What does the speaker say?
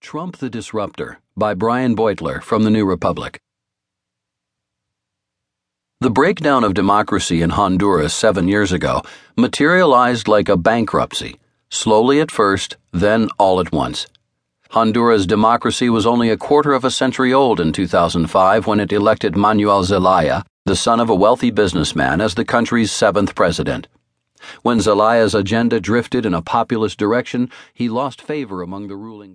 Trump the Disrupter by Brian Beutler from the New Republic. The breakdown of democracy in Honduras seven years ago materialized like a bankruptcy, slowly at first, then all at once. Honduras' democracy was only a quarter of a century old in 2005 when it elected Manuel Zelaya, the son of a wealthy businessman, as the country's seventh president. When Zelaya's agenda drifted in a populist direction, he lost favor among the ruling